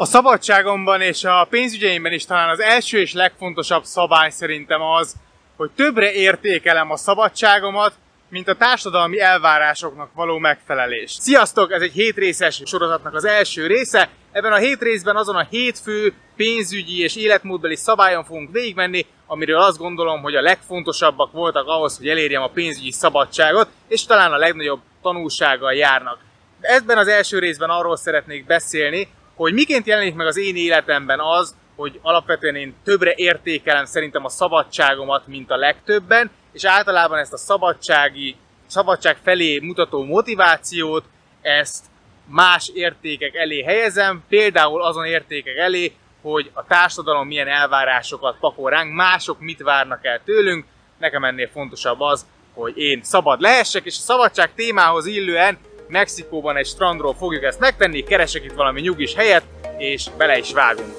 A szabadságomban és a pénzügyeimben is talán az első és legfontosabb szabály szerintem az, hogy többre értékelem a szabadságomat, mint a társadalmi elvárásoknak való megfelelés. Sziasztok! Ez egy hétrészes sorozatnak az első része. Ebben a hét részben azon a hétfő pénzügyi és életmódbeli szabályon fogunk végigmenni, amiről azt gondolom, hogy a legfontosabbak voltak ahhoz, hogy elérjem a pénzügyi szabadságot, és talán a legnagyobb tanulsággal járnak. Ebben az első részben arról szeretnék beszélni, hogy miként jelenik meg az én életemben az, hogy alapvetően én többre értékelem szerintem a szabadságomat, mint a legtöbben, és általában ezt a szabadsági, szabadság felé mutató motivációt, ezt más értékek elé helyezem, például azon értékek elé, hogy a társadalom milyen elvárásokat pakol ránk, mások mit várnak el tőlünk, nekem ennél fontosabb az, hogy én szabad lehessek, és a szabadság témához illően Mexikóban egy strandról fogjuk ezt megtenni, keresek itt valami nyugis helyet, és bele is vágunk.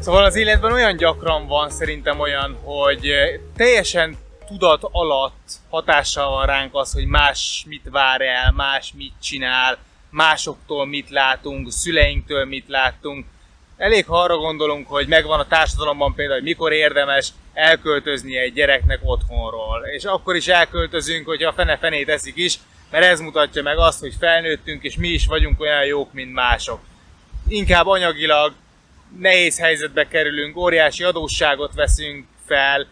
Szóval az életben olyan gyakran van szerintem olyan, hogy teljesen tudat alatt hatással van ránk az, hogy más mit vár el, más mit csinál, másoktól mit látunk, szüleinktől mit látunk. Elég ha arra gondolunk, hogy megvan a társadalomban például, hogy mikor érdemes elköltözni egy gyereknek otthonról. És akkor is elköltözünk, hogyha a fene-fenét eszik is, mert ez mutatja meg azt, hogy felnőttünk, és mi is vagyunk olyan jók, mint mások. Inkább anyagilag nehéz helyzetbe kerülünk, óriási adósságot veszünk fel,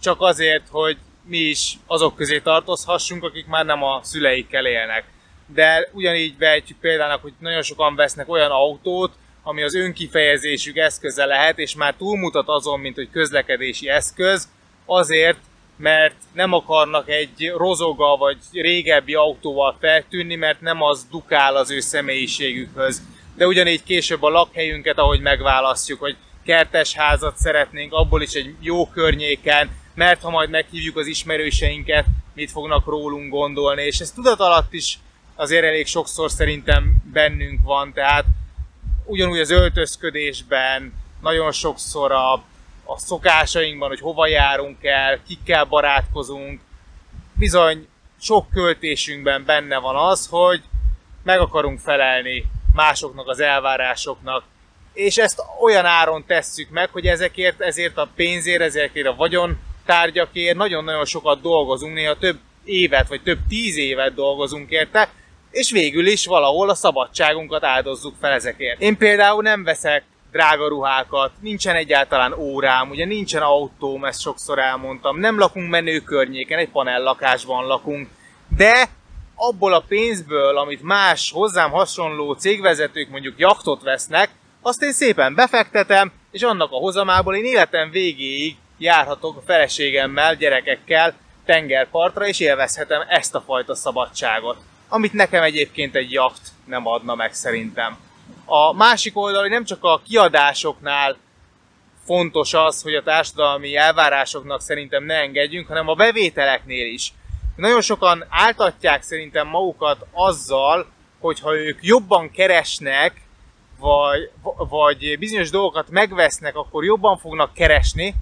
csak azért, hogy mi is azok közé tartozhassunk, akik már nem a szüleikkel élnek. De ugyanígy vehetjük példának, hogy nagyon sokan vesznek olyan autót, ami az önkifejezésük eszköze lehet, és már túlmutat azon, mint hogy közlekedési eszköz, azért, mert nem akarnak egy rozoga vagy régebbi autóval feltűnni, mert nem az dukál az ő személyiségükhöz. De ugyanígy később a lakhelyünket, ahogy megválasztjuk, hogy kertes házat szeretnénk, abból is egy jó környéken, mert ha majd meghívjuk az ismerőseinket, mit fognak rólunk gondolni, és ez tudat alatt is azért elég sokszor szerintem bennünk van, tehát ugyanúgy az öltözködésben, nagyon sokszor a, a szokásainkban, hogy hova járunk el, kikkel barátkozunk, bizony sok költésünkben benne van az, hogy meg akarunk felelni másoknak az elvárásoknak, és ezt olyan áron tesszük meg, hogy ezekért, ezért a pénzért, ezekért a vagyon tárgyakért nagyon-nagyon sokat dolgozunk, néha több évet, vagy több tíz évet dolgozunk érte, és végül is valahol a szabadságunkat áldozzuk fel ezekért. Én például nem veszek drága ruhákat, nincsen egyáltalán órám, ugye nincsen autóm, ezt sokszor elmondtam, nem lakunk menő környéken, egy panellakásban lakunk, de abból a pénzből, amit más hozzám hasonló cégvezetők mondjuk jaktot vesznek, azt én szépen befektetem, és annak a hozamából én életem végéig járhatok a feleségemmel, gyerekekkel tengerpartra, és élvezhetem ezt a fajta szabadságot, amit nekem egyébként egy jacht nem adna meg szerintem. A másik oldal, hogy nem csak a kiadásoknál fontos az, hogy a társadalmi elvárásoknak szerintem ne engedjünk, hanem a bevételeknél is. Nagyon sokan áltatják szerintem magukat azzal, hogyha ők jobban keresnek, vagy, vagy bizonyos dolgokat megvesznek, akkor jobban fognak keresni,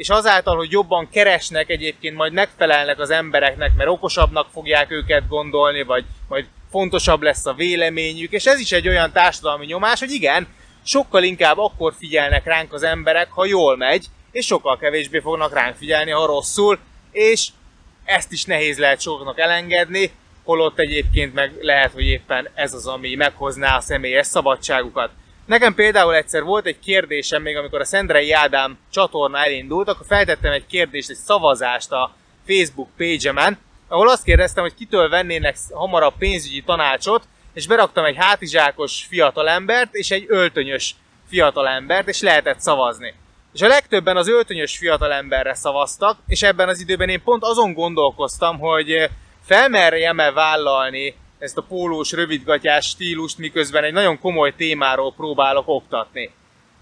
és azáltal, hogy jobban keresnek, egyébként majd megfelelnek az embereknek, mert okosabbnak fogják őket gondolni, vagy majd fontosabb lesz a véleményük, és ez is egy olyan társadalmi nyomás, hogy igen, sokkal inkább akkor figyelnek ránk az emberek, ha jól megy, és sokkal kevésbé fognak ránk figyelni, ha rosszul, és ezt is nehéz lehet sokaknak elengedni, holott egyébként meg lehet, hogy éppen ez az, ami meghozná a személyes szabadságukat. Nekem például egyszer volt egy kérdésem, még amikor a Szendrei Ádám csatorna elindult, akkor feltettem egy kérdést, egy szavazást a Facebook page-emen, ahol azt kérdeztem, hogy kitől vennének hamarabb pénzügyi tanácsot, és beraktam egy hátizsákos fiatalembert és egy öltönyös fiatalembert, és lehetett szavazni. És a legtöbben az öltönyös fiatalemberre szavaztak, és ebben az időben én pont azon gondolkoztam, hogy felmerjem-e vállalni ezt a pólós, rövidgatyás stílust, miközben egy nagyon komoly témáról próbálok oktatni.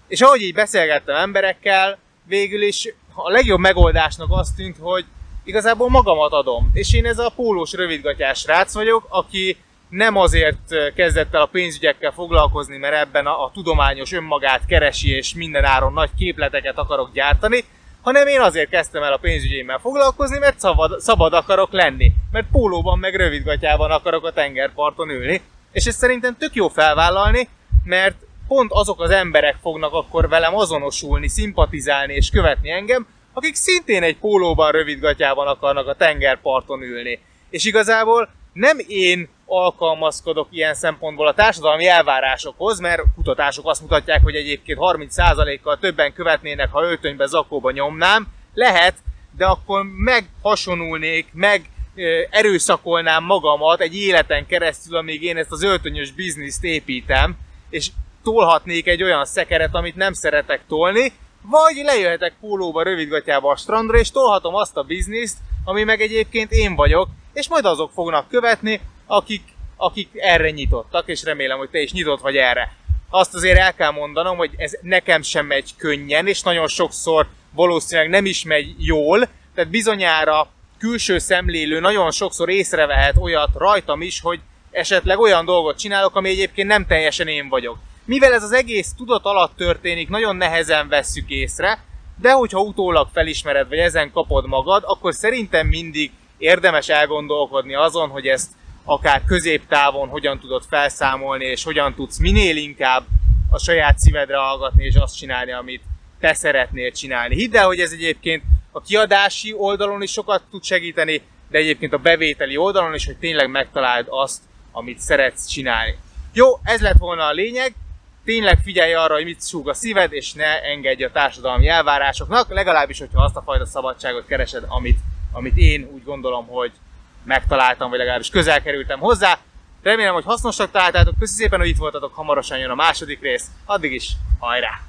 És ahogy így beszélgettem emberekkel, végül is a legjobb megoldásnak azt tűnt, hogy igazából magamat adom. És én ez a pólós, rövidgatyás rác vagyok, aki nem azért kezdett el a pénzügyekkel foglalkozni, mert ebben a, a tudományos önmagát keresi, és minden áron nagy képleteket akarok gyártani, hanem én azért kezdtem el a pénzügyémmel foglalkozni, mert szabad, szabad akarok lenni, mert pólóban meg rövidgatjában akarok a tengerparton ülni, és ezt szerintem tök jó felvállalni, mert pont azok az emberek fognak akkor velem azonosulni, szimpatizálni és követni engem, akik szintén egy pólóban rövidgatjában akarnak a tengerparton ülni. És igazából nem én alkalmazkodok ilyen szempontból a társadalmi elvárásokhoz, mert kutatások azt mutatják, hogy egyébként 30%-kal többen követnének, ha öltönybe, zakóba nyomnám. Lehet, de akkor meghasonulnék, meg erőszakolnám magamat egy életen keresztül, amíg én ezt az öltönyös bizniszt építem, és tolhatnék egy olyan szekeret, amit nem szeretek tolni, vagy lejöhetek pólóba, rövidgatjába a strandra, és tolhatom azt a bizniszt, ami meg egyébként én vagyok, és majd azok fognak követni, akik, akik erre nyitottak, és remélem, hogy te is nyitott vagy erre. Azt azért el kell mondanom, hogy ez nekem sem megy könnyen, és nagyon sokszor valószínűleg nem is megy jól, tehát bizonyára külső szemlélő nagyon sokszor észrevehet olyat rajtam is, hogy esetleg olyan dolgot csinálok, ami egyébként nem teljesen én vagyok. Mivel ez az egész tudat alatt történik, nagyon nehezen vesszük észre, de hogyha utólag felismered, vagy ezen kapod magad, akkor szerintem mindig érdemes elgondolkodni azon, hogy ezt akár középtávon hogyan tudod felszámolni, és hogyan tudsz minél inkább a saját szívedre hallgatni, és azt csinálni, amit te szeretnél csinálni. Hidd el, hogy ez egyébként a kiadási oldalon is sokat tud segíteni, de egyébként a bevételi oldalon is, hogy tényleg megtaláld azt, amit szeretsz csinálni. Jó, ez lett volna a lényeg. Tényleg figyelj arra, hogy mit súg a szíved, és ne engedj a társadalmi elvárásoknak, legalábbis, hogyha azt a fajta szabadságot keresed, amit, amit én úgy gondolom, hogy megtaláltam, vagy legalábbis közel kerültem hozzá. Remélem, hogy hasznosak találtátok. Köszönöm szépen, hogy itt voltatok. Hamarosan jön a második rész. Addig is, hajrá!